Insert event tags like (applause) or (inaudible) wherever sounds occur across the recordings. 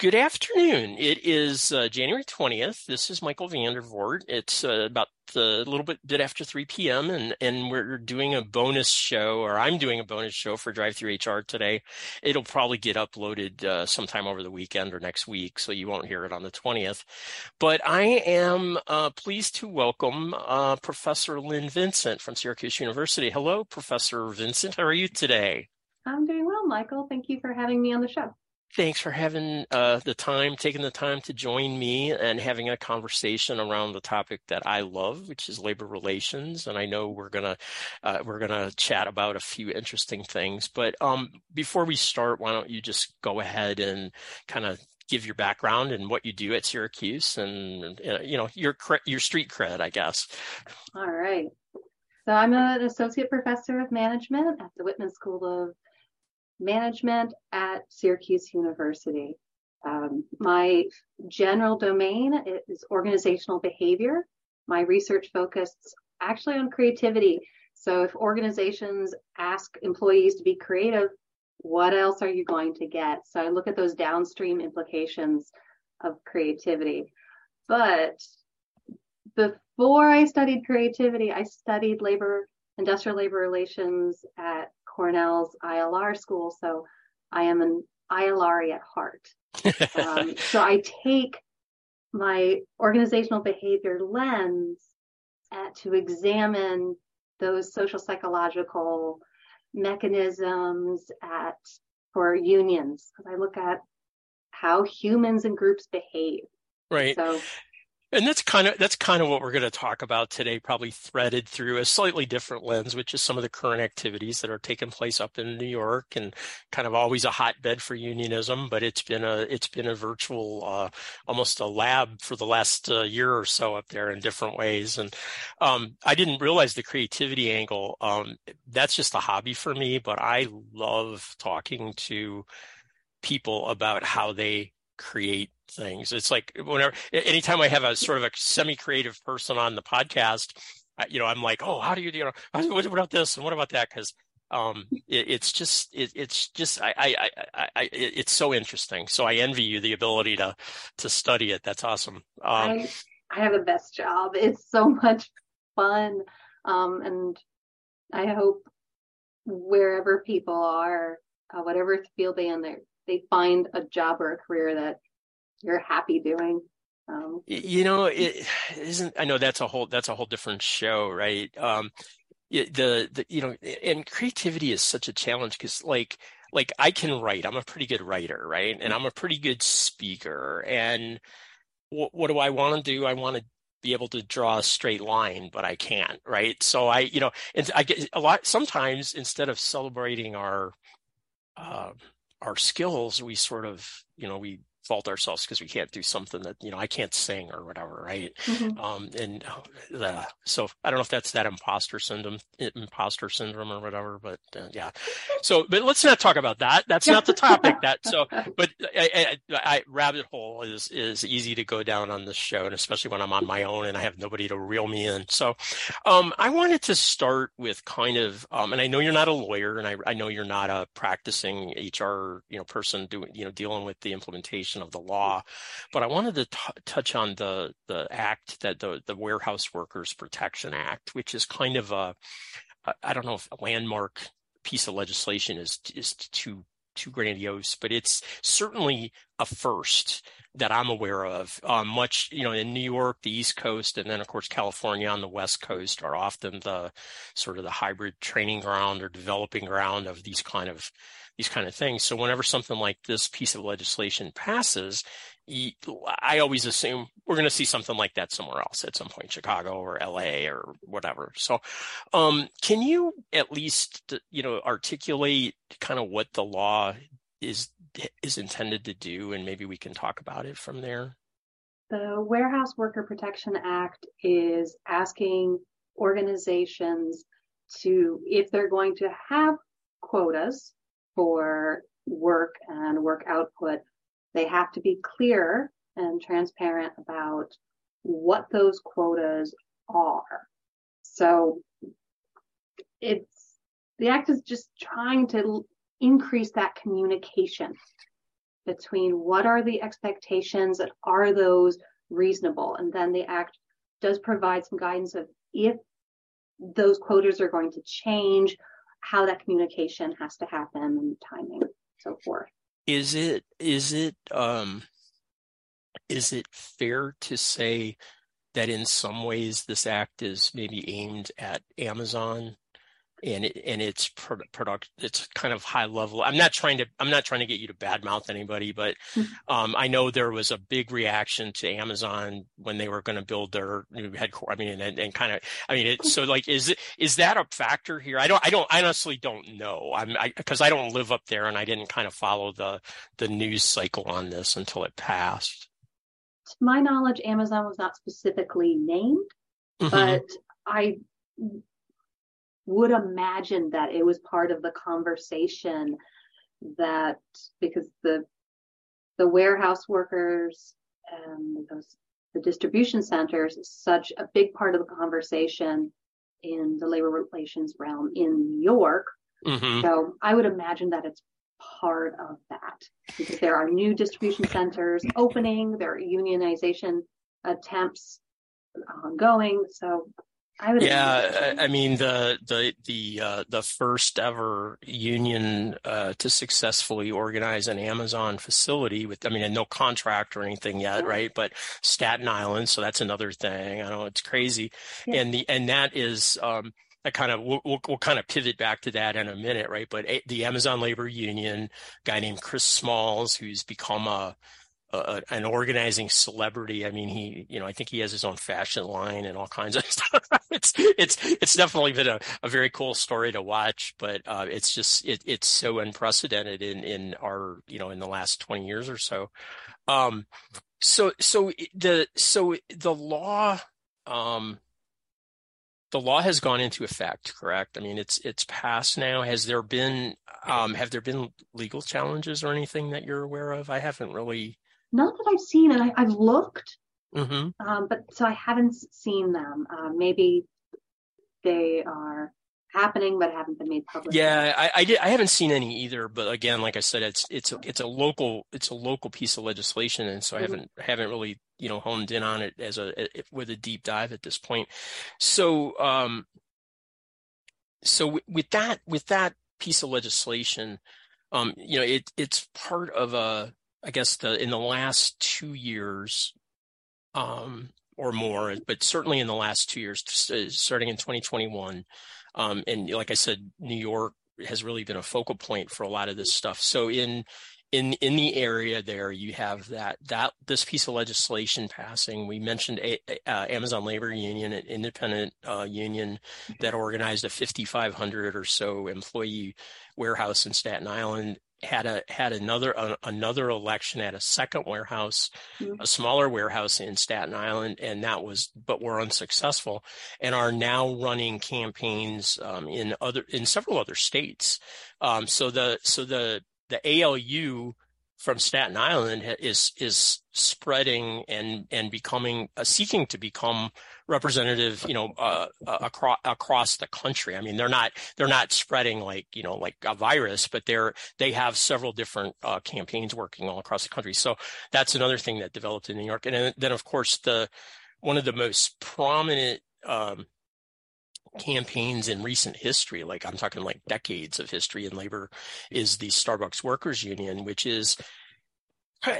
Good afternoon. It is uh, January 20th. This is Michael VanDervort. It's uh, about a little bit bit after 3 p.m. and and we're doing a bonus show, or I'm doing a bonus show for Drive Through HR today. It'll probably get uploaded uh, sometime over the weekend or next week, so you won't hear it on the 20th. But I am uh, pleased to welcome uh, Professor Lynne Vincent from Syracuse University. Hello, Professor Vincent. How are you today? I'm doing well, Michael. Thank you for having me on the show thanks for having uh, the time, taking the time to join me and having a conversation around the topic that I love, which is labor relations. And I know we're gonna uh, we're gonna chat about a few interesting things. But um, before we start, why don't you just go ahead and kind of give your background and what you do at Syracuse and uh, you know your your street cred, I guess. All right. So I'm an associate professor of management at the Whitman School of management at Syracuse University. Um, my general domain is organizational behavior. My research focuses actually on creativity. So if organizations ask employees to be creative, what else are you going to get? So I look at those downstream implications of creativity. But before I studied creativity, I studied labor, industrial labor relations at Cornell's ILR school, so I am an ILR at heart. um, (laughs) so I take my organizational behavior lens at, to examine those social psychological mechanisms at for unions because I look at how humans and groups behave. Right. So and that's kind of that's kind of what we're going to talk about today probably threaded through a slightly different lens which is some of the current activities that are taking place up in new york and kind of always a hotbed for unionism but it's been a it's been a virtual uh, almost a lab for the last uh, year or so up there in different ways. And um, i didn't realize the creativity angle um, that's just a hobby for me but i love talking to people about how they create things. It's like whenever, anytime I have a sort of a semi-creative person on the podcast, you know, I'm like, oh, how do you, you know, what about this and what about that? Because um, it, it's just, it, it's just, I, I, I, I, it's so interesting. So I envy you the ability to, to study it. That's awesome. Um, I, I have the best job. It's so (laughs) much fun. Um, and I hope wherever people are, uh, whatever field they in, they find a job or a career that you're happy doing. Um, you know, it isn't. I know that's a whole that's a whole different show, right? Um, the the you know, and creativity is such a challenge because like like I can write. I'm a pretty good writer, right? And I'm a pretty good speaker. And what what do I want to do? I want to be able to draw a straight line, but I can't, right? So I, you know, and I get a lot. Sometimes instead of celebrating our uh, our skills, we sort of, you know, we fault ourselves because we can't do something that you know I can't sing or whatever, right? Mm-hmm. Um, and uh, so I don't know if that's that imposter syndrome, imposter syndrome or whatever, but uh, yeah. So, but let's not talk about that. That's not the topic. That so, (laughs) but I, I, I, rabbit hole is is easy to go down on this show, and especially when I'm on my own and I have nobody to reel me in. So, um, I wanted to start with kind of, um, and I know you're not a lawyer, and I, I know you're not a practicing HR, you know, person doing, you know, dealing with the implementation of the law. But I wanted to t- touch on the the act that the the Warehouse Workers Protection Act, which is kind of a I don't know if a landmark piece of legislation is is too too grandiose, but it's certainly a first that I'm aware of. Um, much, you know, in New York, the East Coast, and then of course California on the West Coast are often the sort of the hybrid training ground or developing ground of these kind of these kind of things. So whenever something like this piece of legislation passes, I always assume we're going to see something like that somewhere else at some point, Chicago or LA or whatever. So, um, can you at least, you know, articulate kind of what the law is is intended to do, and maybe we can talk about it from there? The Warehouse Worker Protection Act is asking organizations to, if they're going to have quotas, for work and work output, they have to be clear and transparent about what those quotas are. So it's the act is just trying to increase that communication between what are the expectations and are those reasonable? And then the act does provide some guidance of if those quotas are going to change, how that communication has to happen and timing, so forth. Is it is it um is it fair to say that in some ways this act is maybe aimed at Amazon and it, and it's product it's kind of high level i'm not trying to i'm not trying to get you to badmouth anybody but (laughs) um, i know there was a big reaction to amazon when they were going to build their new headquarters i mean and, and kind of i mean it, so like is it is that a factor here? I don't i don't I honestly don't know. I'm because I, I don't live up there and i didn't kind of follow the the news cycle on this until it passed. To my knowledge amazon was not specifically named mm-hmm. but i would imagine that it was part of the conversation that because the the warehouse workers and those the distribution centers is such a big part of the conversation in the labor relations realm in New York. Mm-hmm. So I would imagine that it's part of that because there are new distribution centers opening, there are unionization attempts ongoing. So I would yeah, I, I mean the the the uh, the first ever union uh, to successfully organize an Amazon facility with I mean no contract or anything yet, yeah. right? But Staten Island, so that's another thing. I know it's crazy, yeah. and the and that is. Um, I kind of we'll, we'll, we'll, kind of pivot back to that in a minute, right? But the Amazon Labor Union guy named Chris Smalls, who's become a a, an organizing celebrity. I mean, he, you know, I think he has his own fashion line and all kinds of (laughs) stuff. it's, it's, it's definitely been a, a very cool story to watch, but, uh, it's just, it, it's so unprecedented in, in our, you know, in the last 20 years or so. Um, so, so the, so the law, um, the law has gone into effect, correct? I mean, it's it's passed now. Has there been um, have there been legal challenges or anything that you're aware of? I haven't really not that I've seen, and I, have looked, mm-hmm. um, but so I haven't seen them. Uh, maybe they are happening, but haven't been made public. Yeah, I, I, did, I haven't seen any either. But again, like I said, it's it's a, it's a local it's a local piece of legislation, and so mm-hmm. I haven't haven't really you know honed in on it as a with a deep dive at this point. So um, so with that with that piece of legislation, um, you know, it it's part of a I guess the in the last two years, um, or more, but certainly in the last two years, starting in 2021, um, and like I said, New York has really been a focal point for a lot of this stuff. So in in in the area there, you have that that this piece of legislation passing. We mentioned a, uh, Amazon Labor Union, an independent uh, union that organized a 5,500 or so employee warehouse in Staten Island had a had another uh, another election at a second warehouse, mm-hmm. a smaller warehouse in Staten Island, and that was but were unsuccessful, and are now running campaigns um, in other in several other states. Um, so the so the the ALU from Staten Island is is spreading and and becoming uh, seeking to become representative, you know, uh, uh, across across the country. I mean, they're not they're not spreading like you know like a virus, but they're they have several different uh, campaigns working all across the country. So that's another thing that developed in New York, and then of course the one of the most prominent um, campaigns in recent history, like I'm talking like decades of history in labor, is the Starbucks Workers Union, which is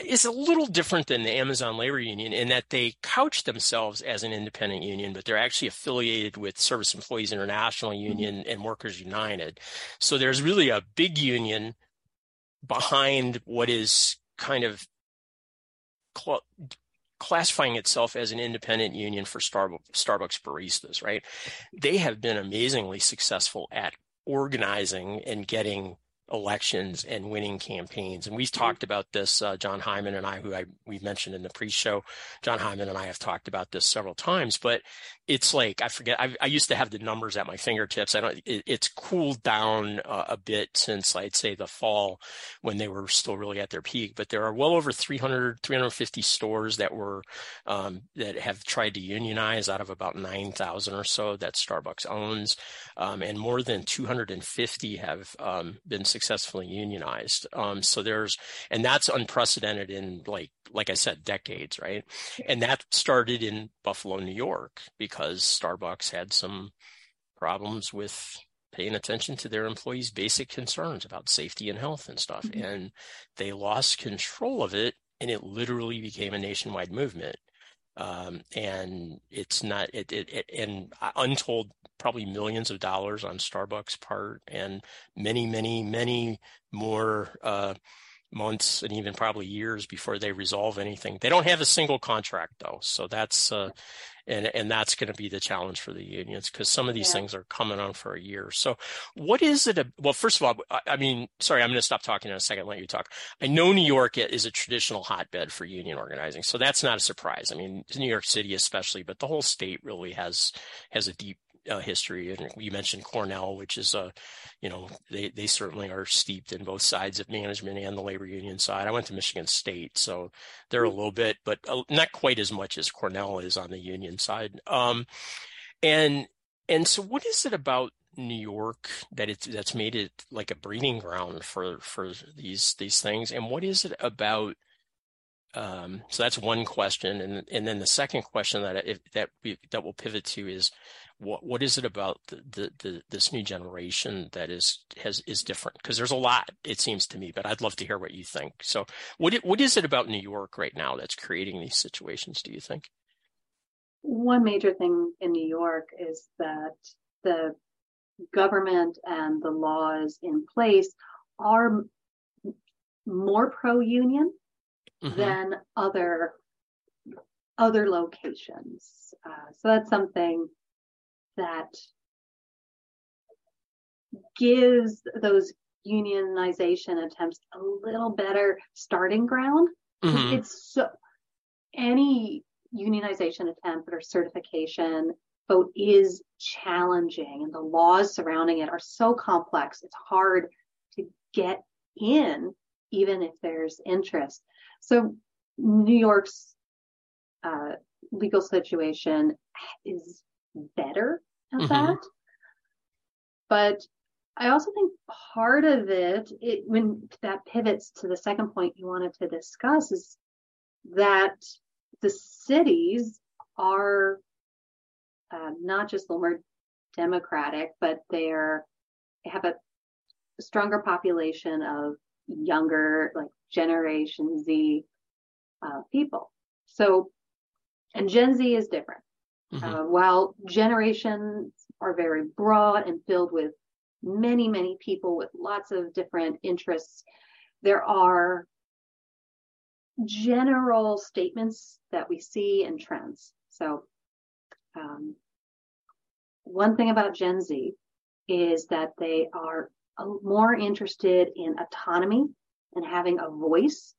is a little different than the Amazon Labor Union in that they couch themselves as an independent union, but they're actually affiliated with Service Employees International mm-hmm. Union and Workers United. So there's really a big union behind what is kind of classifying itself as an independent union for Starbucks, baristas, right? They have been amazingly successful at organizing and getting elections and winning campaigns. And we've talked about this, uh, John Hyman and I, who I, we mentioned in the pre-show, John Hyman and I have talked about this several times, but it's like, I forget, I, I used to have the numbers at my fingertips. I don't, it, it's cooled down uh, a bit since I'd say the fall when they were still really at their peak, but there are well over 300, 350 stores that were, um, that have tried to unionize out of about 9,000 or so that Starbucks owns. Um, and more than 250 have, um, been successfully unionized. Um, so there's, and that's unprecedented in like, like I said, decades, right? And that started in Buffalo, New York, because Starbucks had some problems with paying attention to their employees' basic concerns about safety and health and stuff. Mm-hmm. And they lost control of it and it literally became a nationwide movement. Um, and it's not it, it, it, and untold probably millions of dollars on Starbucks part and many many many more uh, months and even probably years before they resolve anything. They don't have a single contract though, so that's uh, and and that's going to be the challenge for the unions because some of these yeah. things are coming on for a year. So, what is it? well, first of all, I, I mean, sorry, I'm going to stop talking in a second. Let you talk. I know New York is a traditional hotbed for union organizing, so that's not a surprise. I mean, New York City especially, but the whole state really has has a deep uh, history. And you mentioned Cornell, which is a, you know, they, they certainly are steeped in both sides of management and the labor union side. I went to Michigan State, so they're a hmm. little bit, but not quite as much as Cornell is on the union side. Um, and and so, what is it about New York that it's that's made it like a breeding ground for for these these things? And what is it about um, so that's one question, and and then the second question that if, that we, that we'll pivot to is what what is it about the, the, the this new generation that is has is different? Because there's a lot it seems to me, but I'd love to hear what you think. So what what is it about New York right now that's creating these situations? Do you think? One major thing in New York is that the government and the laws in place are more pro union mm-hmm. than other other locations. Uh, so that's something that gives those unionization attempts a little better starting ground. Mm-hmm. It's so any unionization attempt or certification vote is challenging and the laws surrounding it are so complex. It's hard to get in even if there's interest. So New York's uh, legal situation is better at mm-hmm. that. But I also think part of it, it, when that pivots to the second point you wanted to discuss, is that the cities are uh, not just a little more democratic, but they're they have a stronger population of younger, like Generation Z uh, people. So, and Gen Z is different. Mm-hmm. Uh, while generations are very broad and filled with many, many people with lots of different interests, there are general statements that we see and trends. So, um, one thing about Gen Z is that they are more interested in autonomy and having a voice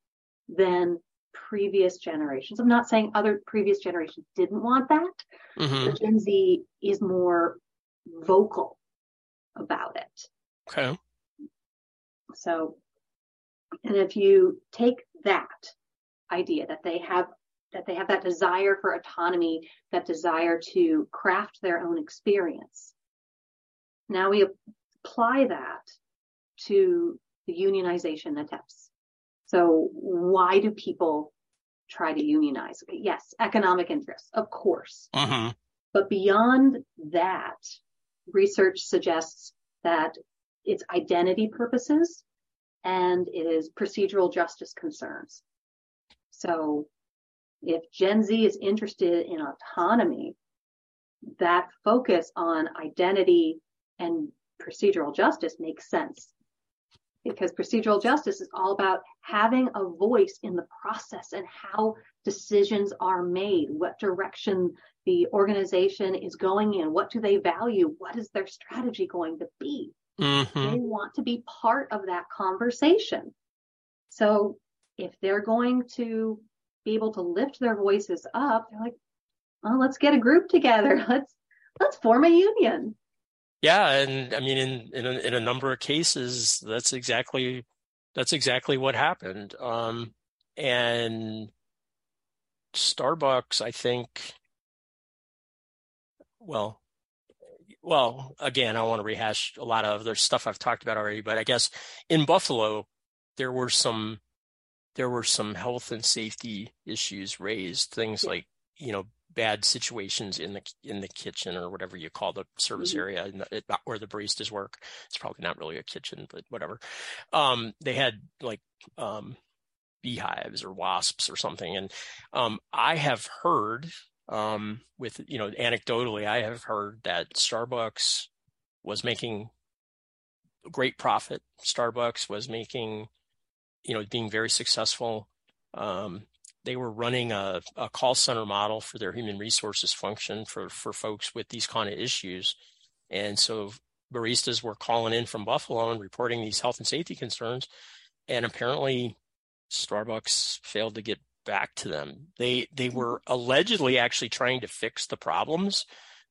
than previous generations. I'm not saying other previous generations didn't want that, mm-hmm. but Gen Z is more vocal about it. Okay. So, and if you take that idea that they have that they have that desire for autonomy, that desire to craft their own experience. Now we apply that to the unionization attempts. So why do people try to unionize? Yes, economic interests, of course. Uh-huh. But beyond that, research suggests that it's identity purposes and it is procedural justice concerns. So if Gen Z is interested in autonomy, that focus on identity and procedural justice makes sense because procedural justice is all about having a voice in the process and how decisions are made, what direction the organization is going in, what do they value, what is their strategy going to be. Mm-hmm. They want to be part of that conversation. So if they're going to be able to lift their voices up, they're like, well, let's get a group together. (laughs) Let's let's form a union. Yeah, and I mean, in in a, in a number of cases, that's exactly that's exactly what happened. Um, and Starbucks, I think, well, well, again, I want to rehash a lot of other stuff I've talked about already, but I guess in Buffalo, there were some there were some health and safety issues raised, things like you know bad situations in the in the kitchen or whatever you call the service mm-hmm. area the, where the baristas work. It's probably not really a kitchen, but whatever. Um, they had like um, beehives or wasps or something, and um, I have heard um, with you know anecdotally, I have heard that Starbucks was making great profit. Starbucks was making you know being very successful um, they were running a, a call center model for their human resources function for, for folks with these kind of issues. And so baristas were calling in from Buffalo and reporting these health and safety concerns. And apparently Starbucks failed to get back to them. They they were allegedly actually trying to fix the problems,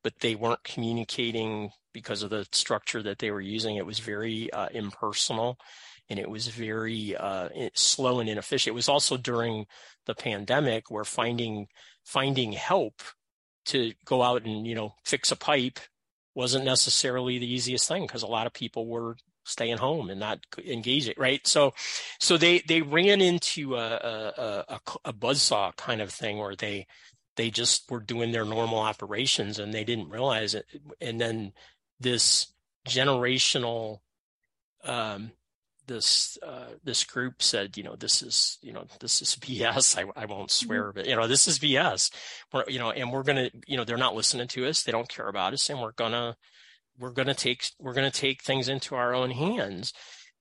but they weren't communicating because of the structure that they were using. It was very uh, impersonal and it was very uh, slow and inefficient. It was also during the pandemic where finding finding help to go out and you know fix a pipe wasn't necessarily the easiest thing because a lot of people were staying home and not engaging right so so they they ran into a a, a, a buzzsaw kind of thing where they they just were doing their normal operations and they didn't realize it and then this generational um, this uh, this group said, you know, this is you know this is (laughs) BS. I, I won't mm-hmm. swear, but you know, this is BS. We're, you know, and we're gonna, you know, they're not listening to us. They don't care about us, and we're gonna we're gonna take we're gonna take things into our own hands.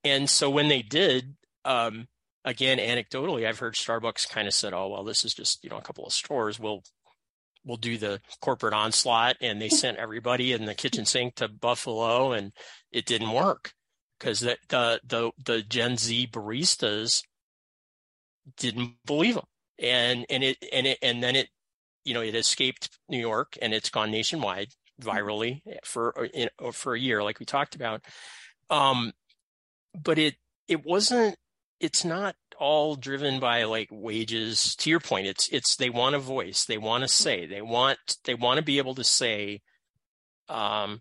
And so when they did, um, again, anecdotally, I've heard Starbucks kind of said, "Oh, well, this is just you know a couple of stores. We'll we'll do the corporate onslaught," and they (laughs) sent everybody in the kitchen sink to Buffalo, and it didn't work because the, the the the Gen Z baristas didn't believe them, and and it and it and then it you know it escaped New York and it's gone nationwide virally for for a year, like we talked about. Um, but it it wasn't. It's not all driven by like wages. To your point, it's it's they want a voice. They want to say. They want they want to be able to say. Um,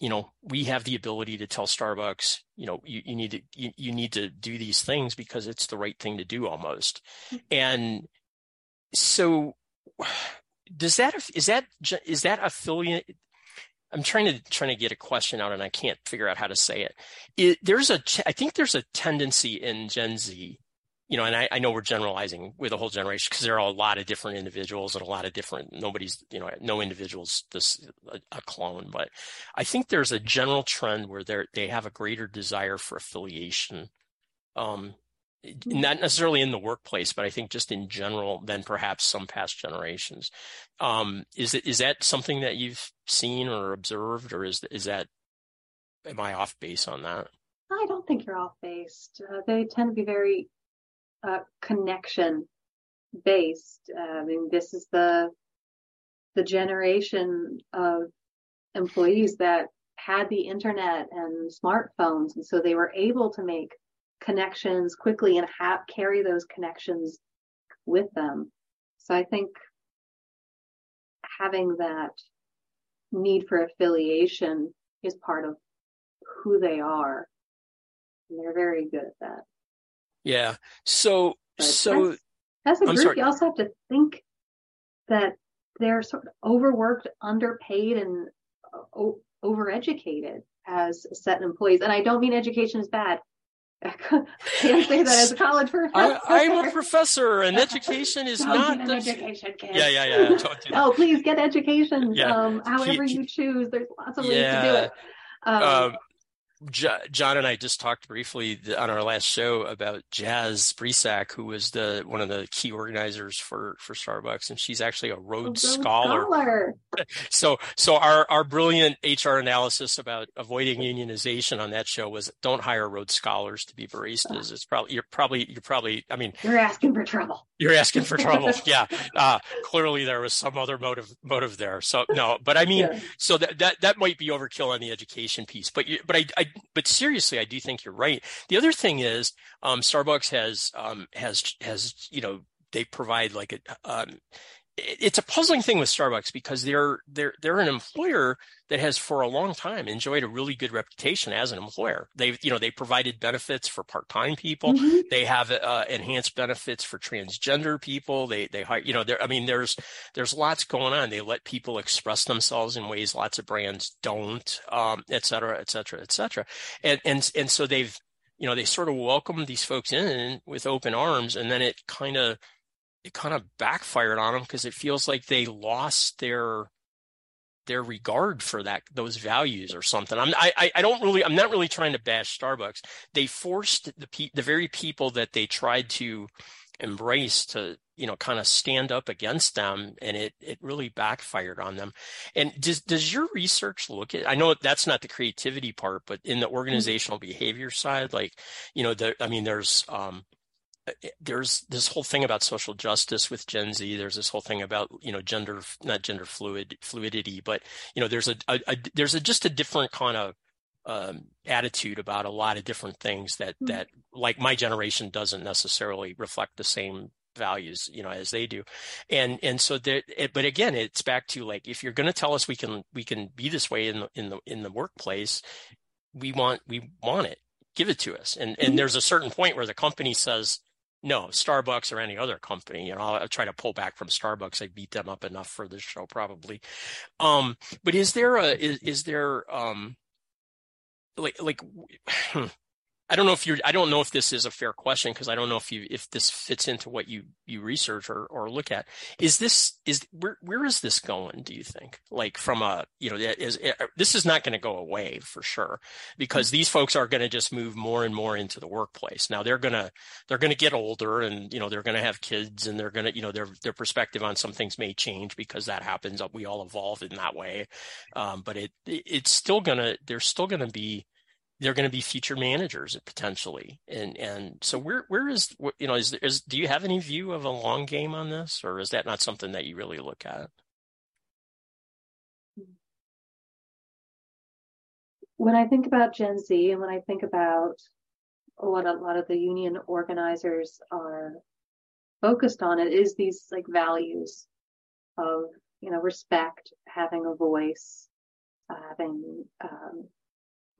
you know, we have the ability to tell Starbucks, you know, you, you need to you, you need to do these things because it's the right thing to do almost. Mm-hmm. And so does that is that is that affiliate I'm trying to trying to get a question out and I can't figure out how to say it. it there's a I think there's a tendency in Gen Z you know, and I, I know we're generalizing with a whole generation because there are a lot of different individuals and a lot of different, nobody's, you know, no individual's this a, a clone, but I think there's a general trend where they they have a greater desire for affiliation. Um, not necessarily in the workplace, but I think just in general than perhaps some past generations. Um, is it is that something that you've seen or observed, or is is that am I off base on that? I don't think you're off base. Uh, they tend to be very uh, connection based. I mean, this is the the generation of employees that had the internet and smartphones, and so they were able to make connections quickly and have carry those connections with them. So I think having that need for affiliation is part of who they are. And they're very good at that. Yeah. So but so as, as a group, you also have to think that they're sort of overworked, underpaid, and o- overeducated as set employees. And I don't mean education is bad. I (laughs) can't say that as a college professor. I, am a (laughs) professor, and education is not the... education. Kid. Yeah, yeah, yeah. oh, (laughs) please get education. Yeah. Um, however you choose. There's lots of ways yeah. to do it. Um, um, John and I just talked briefly on our last show about Jazz Brisack, who was the one of the key organizers for for Starbucks, and she's actually a Rhodes, Rhodes Scholar. Scholar. So, so our our brilliant HR analysis about avoiding unionization on that show was don't hire Rhodes Scholars to be baristas. It's probably you're probably you're probably I mean you're asking for trouble. You're asking for trouble. (laughs) yeah. Uh, clearly there was some other motive motive there. So no, but I mean, yeah. so that that that might be overkill on the education piece. But you, but I, I but seriously, I do think you're right. The other thing is, um, Starbucks has um, has has you know they provide like a um, it's a puzzling thing with Starbucks because they're they're they're an employer that has for a long time enjoyed a really good reputation as an employer. They've you know they provided benefits for part time people. Mm-hmm. They have uh, enhanced benefits for transgender people. They they hire you know there I mean there's there's lots going on. They let people express themselves in ways lots of brands don't, um, et cetera, et cetera, et cetera. And and and so they've you know they sort of welcomed these folks in with open arms, and then it kind of it kind of backfired on them because it feels like they lost their their regard for that those values or something. I'm I I don't really I'm not really trying to bash Starbucks. They forced the pe- the very people that they tried to embrace to you know kind of stand up against them and it it really backfired on them and does does your research look at i know that's not the creativity part but in the mm-hmm. organizational mm-hmm. behavior side like you know the i mean there's um there's this whole thing about social justice with Gen Z. There's this whole thing about you know gender, not gender fluid fluidity, but you know there's a, a, a there's a just a different kind of um, attitude about a lot of different things that mm-hmm. that like my generation doesn't necessarily reflect the same values you know as they do and and so there it, but again it's back to like if you're going to tell us we can we can be this way in the in the in the workplace we want we want it give it to us and and mm-hmm. there's a certain point where the company says no, Starbucks or any other company. You know, I'll, I'll, try to pull back from Starbucks. I beat them up enough for this show, probably. Um, but is there a is, is there um like like I don't know if you're I don't know if this is a fair question because I don't know if you if this fits into what you you research or or look at. Is this is where where is this going, do you think? Like from a you know is this is not going to go away for sure because these folks are going to just move more and more into the workplace. Now they're going to they're to get older and you know they're going to have kids and they're to you know their their perspective on some things may change because that happens. We all evolve in that way. Um, but it, it it's still to there's still going to be they're going to be future managers potentially. And and so where where is you know is, is do you have any view of a long game on this or is that not something that you really look at? When i think about gen z and when i think about what a lot of the union organizers are focused on it is these like values of you know respect having a voice having um,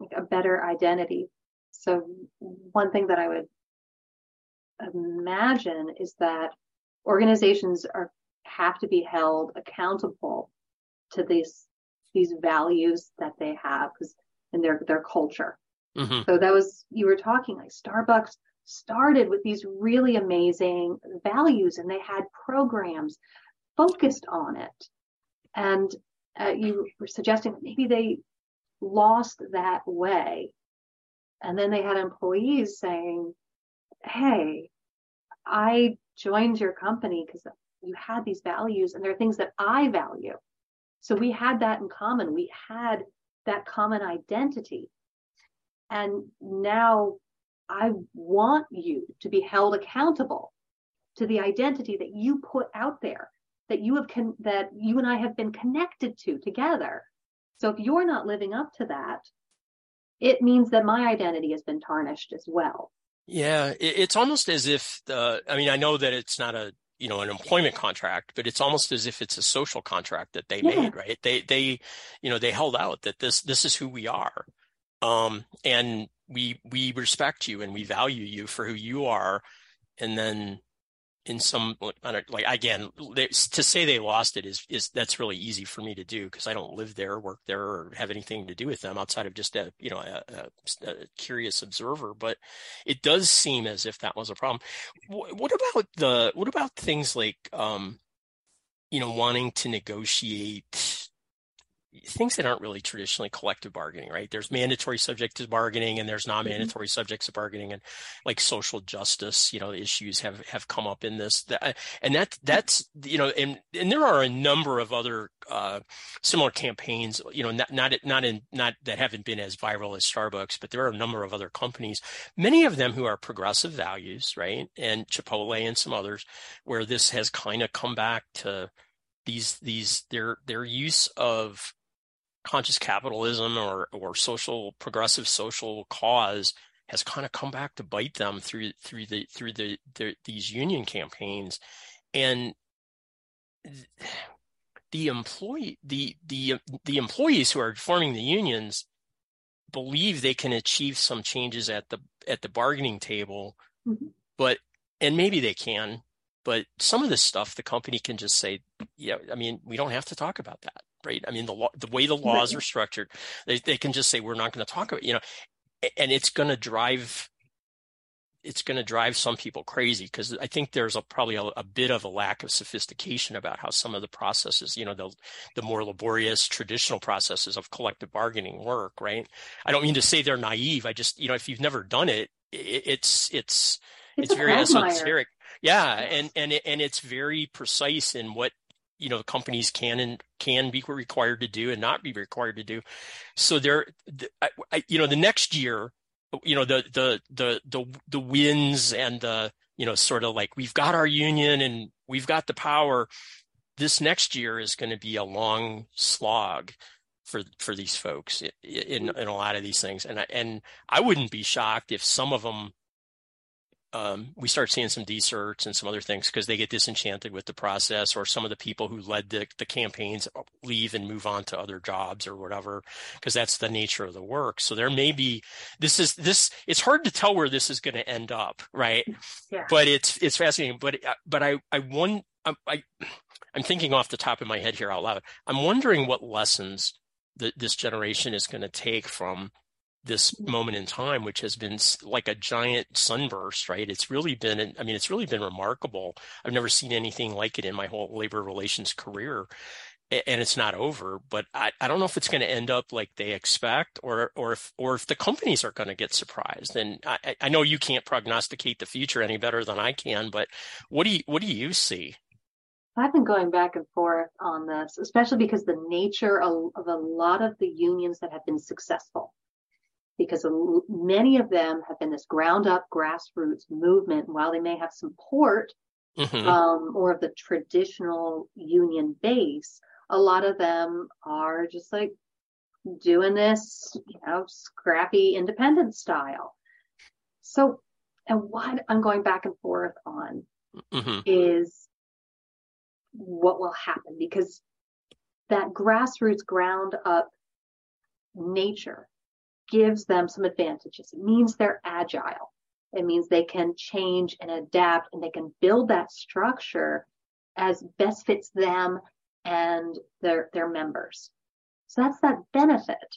like a better identity. So one thing that I would imagine is that organizations are have to be held accountable to these these values that they have because in their their culture. Mm-hmm. So that was you were talking like Starbucks started with these really amazing values and they had programs focused on it. And uh, you were suggesting that maybe they lost that way. And then they had employees saying, Hey, I joined your company because you had these values and there are things that I value. So we had that in common. We had that common identity. And now I want you to be held accountable to the identity that you put out there, that you have con- that you and I have been connected to together. So if you're not living up to that, it means that my identity has been tarnished as well. Yeah, it's almost as if the, I mean, I know that it's not a, you know, an employment contract, but it's almost as if it's a social contract that they yeah. made, right? They, they, you know, they held out that this, this is who we are. Um, and we, we respect you and we value you for who you are. And then in some like again they, to say they lost it is is that's really easy for me to do because I don't live there, work there, or have anything to do with them outside of just a you know a, a, a curious observer. But it does seem as if that was a problem. What about the what about things like um, you know wanting to negotiate things that aren't really traditionally collective bargaining, right? There's mandatory subject to bargaining and there's non-mandatory mm-hmm. subjects to bargaining and like social justice, you know, issues have, have come up in this. And that, that's, you know, and, and there are a number of other, uh, similar campaigns, you know, not, not, not in, not that haven't been as viral as Starbucks, but there are a number of other companies, many of them who are progressive values, right? And Chipotle and some others where this has kind of come back to, these these their their use of conscious capitalism or or social progressive social cause has kind of come back to bite them through through the through the, the these union campaigns and the employee the the the employees who are forming the unions believe they can achieve some changes at the at the bargaining table mm-hmm. but and maybe they can but some of this stuff the company can just say yeah i mean we don't have to talk about that right i mean the law the way the laws are structured they, they can just say we're not going to talk about you know and it's going to drive it's going to drive some people crazy because I think there's a, probably a, a, bit of a lack of sophistication about how some of the processes, you know, the the more laborious traditional processes of collective bargaining work. Right. I don't mean to say they're naive. I just, you know, if you've never done it, it it's it's it's, it's very esoteric. Yeah, and and it, and it's very precise in what you know companies can and can be required to do and not be required to do. So there, I, I, you know, the next year you know the the the the the wins and the you know sort of like we've got our union and we've got the power this next year is going to be a long slog for for these folks in, in, in a lot of these things and I, and I wouldn't be shocked if some of them um, we start seeing some deserts and some other things because they get disenchanted with the process, or some of the people who led the, the campaigns leave and move on to other jobs or whatever, because that's the nature of the work. So there may be this is this. It's hard to tell where this is going to end up, right? Yeah. But it's it's fascinating. But but I I one I, I I'm thinking off the top of my head here out loud. I'm wondering what lessons that this generation is going to take from this mm-hmm. moment in time, which has been like a giant sunburst, right? It's really been, I mean, it's really been remarkable. I've never seen anything like it in my whole labor relations career. And it's not over, but I, I don't know if it's going to end up like they expect, or or if or if the companies are going to get surprised. And I, I know you can't prognosticate the future any better than I can, but what do you what do you see? I've been going back and forth on this, especially because the nature of, of a lot of the unions that have been successful because many of them have been this ground up grassroots movement. While they may have support mm-hmm. um, or of the traditional union base, a lot of them are just like doing this, you know, scrappy independent style. So, and what I'm going back and forth on mm-hmm. is what will happen because that grassroots ground up nature gives them some advantages. It means they're agile. It means they can change and adapt and they can build that structure as best fits them and their their members. So that's that benefit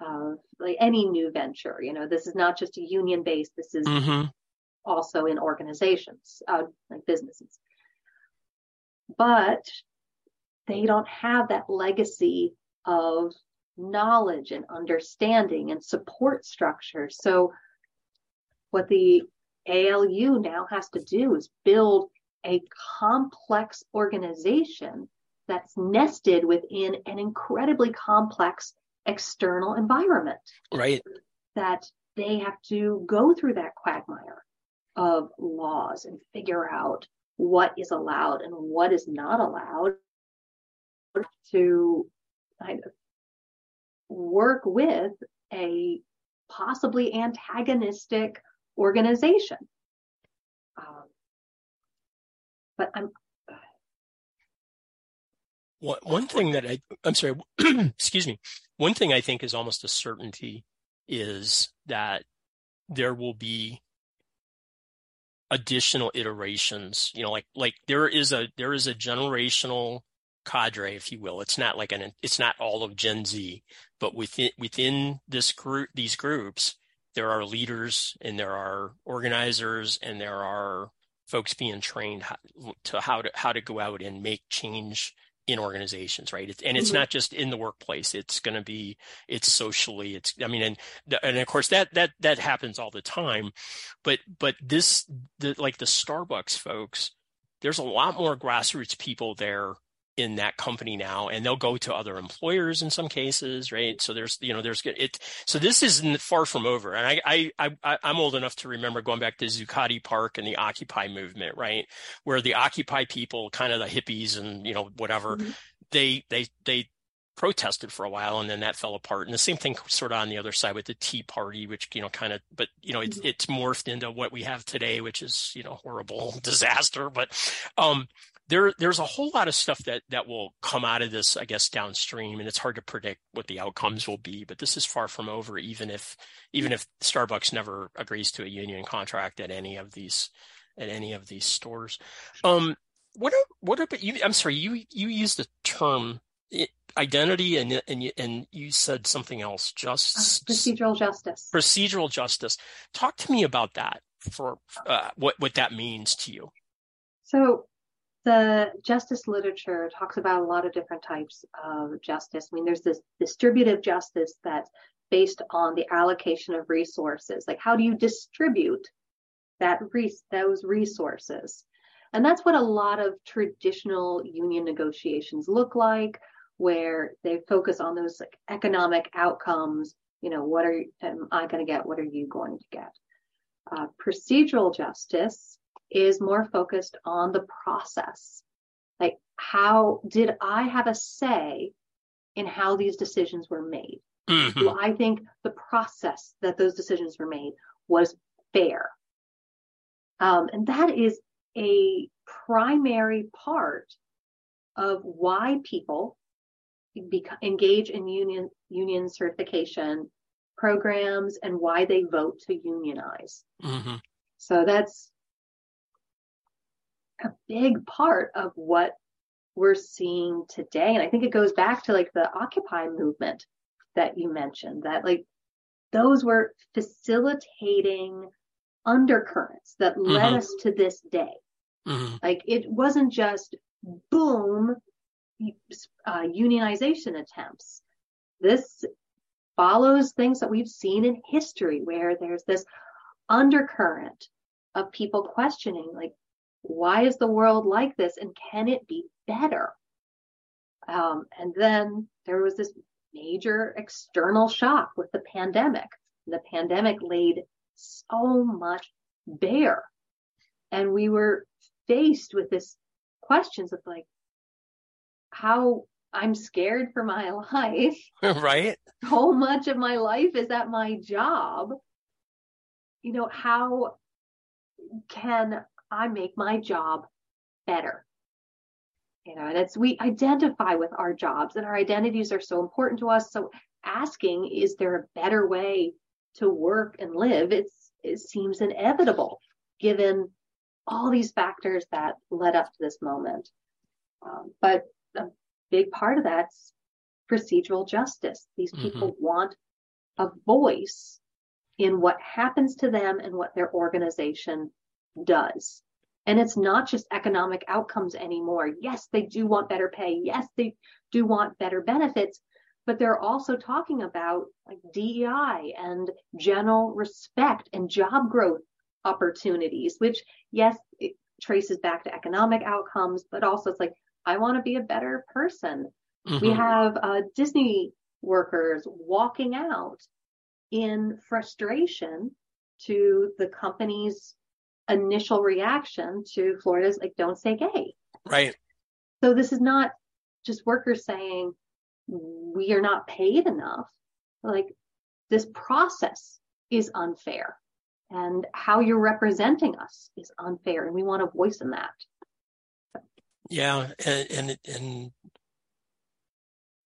of like any new venture. You know, this is not just a union based. This is mm-hmm. also in organizations, uh, like businesses. But they don't have that legacy of knowledge and understanding and support structure. So what the ALU now has to do is build a complex organization that's nested within an incredibly complex external environment. Right. That they have to go through that quagmire of laws and figure out what is allowed and what is not allowed to kind of work with a possibly antagonistic organization. Um, but I'm. One, one thing that I, I'm sorry, (clears throat) excuse me. One thing I think is almost a certainty is that there will be additional iterations you know like like there is a there is a generational cadre, if you will. It's not like an, it's not all of Gen Z, but within, within this group, these groups, there are leaders and there are organizers and there are folks being trained how, to how to, how to go out and make change in organizations, right? It's, and it's mm-hmm. not just in the workplace. It's going to be, it's socially, it's, I mean, and, and of course that, that, that happens all the time, but, but this, the, like the Starbucks folks, there's a lot more grassroots people there in that company now and they'll go to other employers in some cases right? So there's you know there's good it so this isn't far from over. And I, I i i'm old enough to remember going back to zuccotti park and the occupy movement right? Where the occupy people kind of the hippies and you know whatever mm-hmm. they they they protested for a while and then that fell apart. And the same thing sort of on the other side with the tea party which you know kind of but you know it's, mm-hmm. it's morphed into what we have today which is you know horrible (laughs) disaster. But um there there's a whole lot of stuff that that will come out of this, I guess, downstream, and it's hard to predict what the outcomes will be. But this is far from over, even if even if Starbucks never agrees to a union contract at any of these at any of these stores. Um, what what about you? I'm sorry, you you used the term identity and and you, and you said something else, just uh, procedural justice. Procedural justice. Talk to me about that for uh, what what that means to you. So the justice literature talks about a lot of different types of justice. I mean, there's this distributive justice that's based on the allocation of resources. Like, how do you distribute that those resources? And that's what a lot of traditional union negotiations look like, where they focus on those like economic outcomes. You know, what are am I going to get? What are you going to get? Uh, procedural justice is more focused on the process. Like, how did I have a say in how these decisions were made? Mm-hmm. Do I think the process that those decisions were made was fair? Um, and that is a primary part of why people engage in union union certification programs and why they vote to unionize. Mm-hmm. So that's a big part of what we're seeing today. And I think it goes back to like the Occupy movement that you mentioned, that like those were facilitating undercurrents that mm-hmm. led us to this day. Mm-hmm. Like it wasn't just boom, uh, unionization attempts. This follows things that we've seen in history where there's this undercurrent of people questioning, like, why is the world like this and can it be better? Um, and then there was this major external shock with the pandemic. The pandemic laid so much bare. And we were faced with this questions of like, how I'm scared for my (laughs) life. (laughs) right. So much of my life is at my job. You know, how can I make my job better? You know, and it's we identify with our jobs and our identities are so important to us. So asking, is there a better way to work and live? It's it seems inevitable given all these factors that led up to this moment. Um, but a big part of that's procedural justice. These mm-hmm. people mm-hmm. want a voice in what happens to them and what their organization does. And it's not just economic outcomes anymore. Yes, they do want better pay. Yes, they do want better benefits, but they're also talking about like DEI and general respect and job growth opportunities, which yes, it traces back to economic outcomes, but also it's like, I want to be a better person. Mm-hmm. We have uh, Disney workers walking out in frustration to the company's initial reaction to Florida's like, don't say gay. Right. So this is not just workers saying we are not paid enough. Like this process is unfair and how you're representing us is unfair and we want a voice in that. Yeah. And, and, and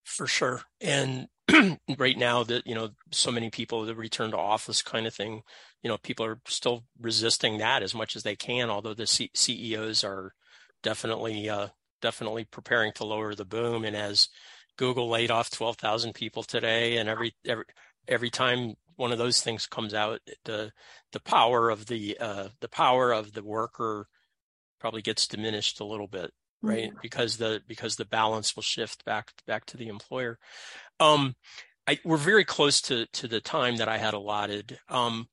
for sure. And (clears throat) right now that you know so many people the return to office kind of thing you know people are still resisting that as much as they can although the C- ceos are definitely uh, definitely preparing to lower the boom and as google laid off 12,000 people today and every every every time one of those things comes out the the power of the uh, the power of the worker probably gets diminished a little bit right mm-hmm. because the because the balance will shift back back to the employer um, I, we're very close to to the time that I had allotted. Um,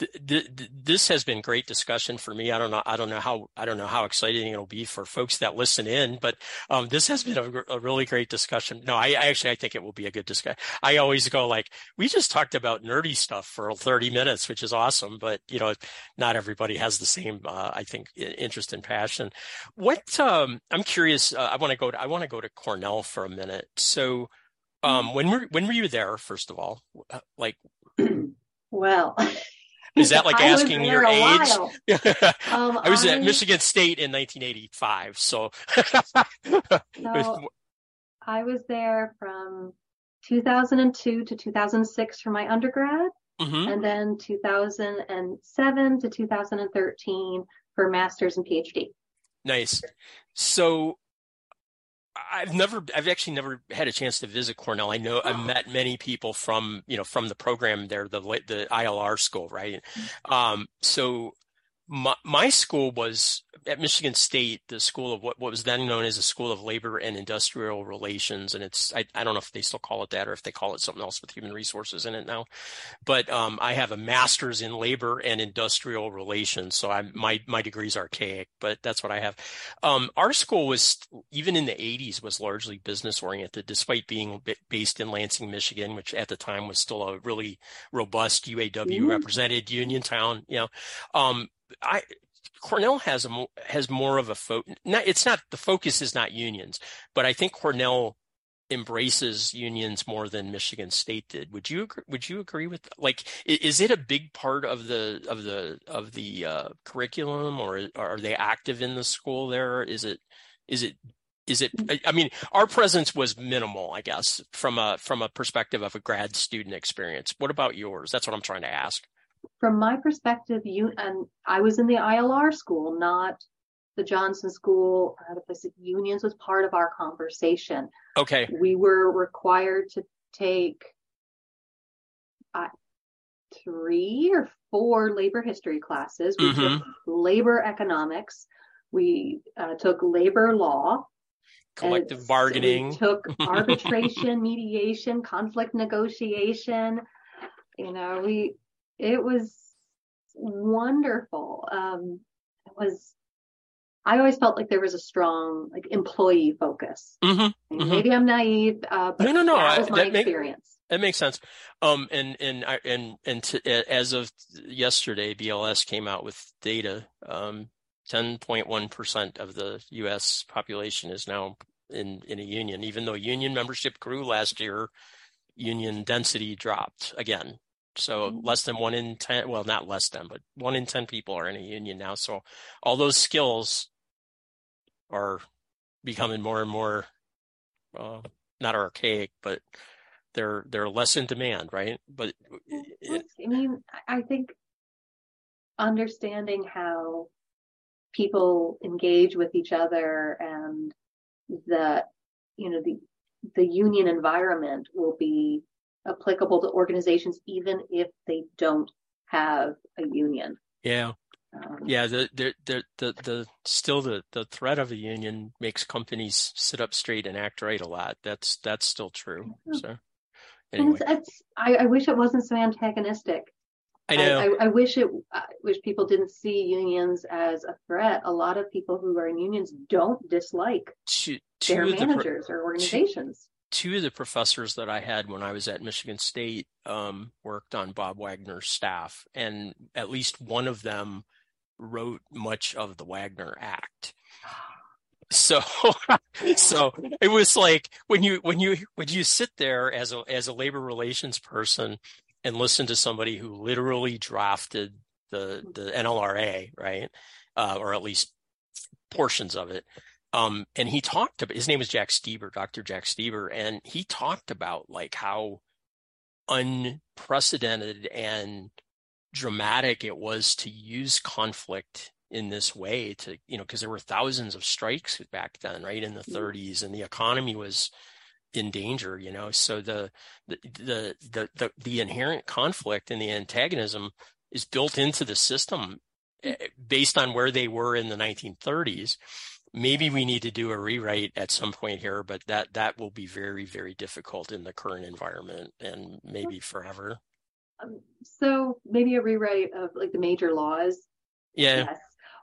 th- th- this has been great discussion for me. I don't know. I don't know how. I don't know how exciting it'll be for folks that listen in. But um, this has been a, a, really great discussion. No, I, I, actually I think it will be a good discussion. I always go like, we just talked about nerdy stuff for 30 minutes, which is awesome. But you know, not everybody has the same. Uh, I think interest and passion. What um, I'm curious. Uh, I want to go. To, I want to go to Cornell for a minute. So um, when were when were you there? First of all, like, (clears throat) well, Is that like asking your age? (laughs) Um, I was at Michigan State in 1985, so (laughs) So I was there from 2002 to 2006 for my undergrad, Mhm. and then 2007 to 2013 for master's and PhD. Nice. So I've never, I've actually never had a chance to visit Cornell. I know I've met many people from, you know, from the program there, the the ILR school, right? Um, so my my school was at Michigan State, the school of what, what was then known as the School of Labor and Industrial Relations, and it's I, I don't know if they still call it that or if they call it something else with human resources in it now. But um, I have a master's in labor and industrial relations, so I my my degree's archaic, but that's what I have. Um, our school was even in the 80s was largely business oriented, despite being based in Lansing, Michigan, which at the time was still a really robust UAW Mhm. represented union town. You know, um, I Cornell has a has more of a focus. It's not the focus is not unions, but I think Cornell embraces unions more than Michigan State did. Would you agree, would you agree with like is it a big part of the of the of the uh, curriculum or are they active in the school there? Is it is it is it I- I mean our presence was minimal I guess from a from a perspective of a grad student experience. What about yours? That's what I'm trying to ask. From my perspective, you and I was in the ILR school, not the Johnson School. Uh, the place unions was part of our conversation. Okay. We were required to take uh, three or four labor history classes. We took labor economics. We uh, took labor law. Collective bargaining. We took (laughs) arbitration, mediation, conflict negotiation. You know, we it was wonderful. Um, it was. I always felt like there was a strong like employee focus. hmm And Mhm. Maybe I'm naive, uh, but No, no, no, that I- was my that make- experience. That makes sense. Um, and and I and and to, as of yesterday, BLS came out with data. Um, 10.1% of the U.S. population is now in in a union. Even though union membership grew last year, union density dropped again. So Mhm. less than one in ten. Well, not less than, but one in ten people are in a union now. So all those skills are becoming more and more uh, not archaic, but they're they're less in demand, right? But it, I mean, I I think understanding how people engage with each other and the, you know, the the union environment will be applicable to organizations even if they don't have a union. yeah, Um, yeah. The the the the, the still the the threat of a union makes companies sit up straight and act right a lot. That's that's still true. Mhm. So anyway, it's, it's I, I wish it wasn't so antagonistic. I know. I, I wish it. I wish people didn't see unions as a threat. A lot of people who are in unions don't dislike two, two their of the pro- managers or organizations. Two of the professors that I had when I was at Michigan State um, worked on Bob Wagner's staff, and at least one of them wrote much of the Wagner Act. (sighs) So, (laughs) so it was like when you when you when you sit there as a as a labor relations person and listen to somebody who literally drafted the the NLRA, right, uh, or at least portions of it. Um, and he talked about his name is Jack Stieber, Dr. Jack Stieber, and he talked about like how unprecedented and dramatic it was to use conflict in this way to you know because there were thousands of strikes back then right in the 30s and the economy was in danger you know so the the the the the, the inherent conflict and the antagonism is built into the system eh, based on where they were in the 1930s maybe we need to do a rewrite at some point here but that that will be very very difficult in the current environment and maybe forever Um, so maybe a rewrite of like the major laws. yeah Yes,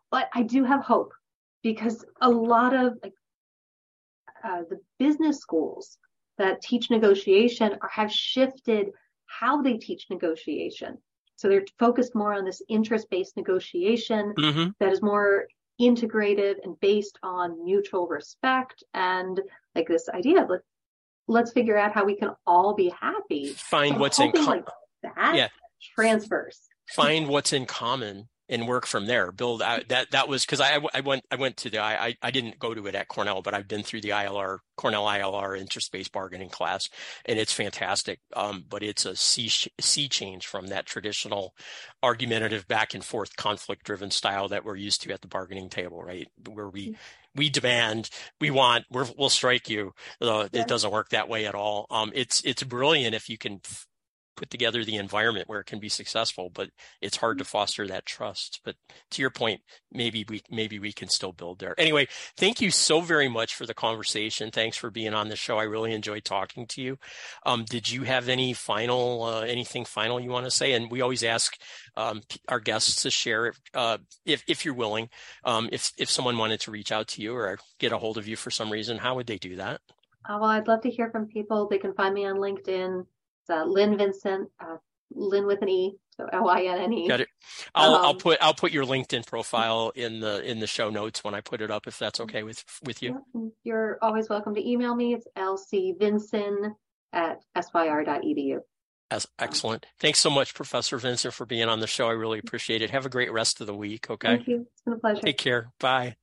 but I do have hope because a lot of like uh, the business schools that teach negotiation are, have shifted how they teach negotiation. So they're focused more on this interest-based negotiation hmm that is more integrated and based on mutual respect and like this idea of let, let's figure out how we can all be happy. find I'm what's in hoping, com- like that Yeah. transfers. find what's in common and work from there. Build out that that was because I, I went I went to the I I didn't go to it at Cornell, but I've been through the ILR Cornell ILR interest-based bargaining class, and it's fantastic. Um, but it's a sea sea change from that traditional argumentative back and forth conflict driven style that we're used to at the bargaining table, right? Where we mm-hmm. we demand, we want, we will strike you. Uh, yeah. It doesn't work that way at all. Um, it's it's brilliant if you can put together the environment where it can be successful but it's hard to mm-hmm. foster that trust. But to your point maybe we maybe we can still build there. Anyway thank you so very much for the conversation. Thanks for being on the show. I really enjoyed talking to you. Um, did you have any final uh, anything final you want to say? And we always ask um, our guests to share uh, if if you're willing um, if if someone wanted to reach out to you or get a hold of you for some reason how would they do that? Uh, well i'd love to hear from people. They can find me on linkedin uh, Lynne Vincent, uh, Lynn with an E, so L I N N E. Got it. I'll um, I'll put I'll put your LinkedIn profile in the in the show notes when I put it up if that's okay with with you. You're always welcome to email me. It's lcvincent at syr.edu. As excellent. Thanks so much, Professor Vincent, for being on the show. I really appreciate it. Have a great rest of the week. Okay. Thank you. It's been a pleasure. Take care. Bye.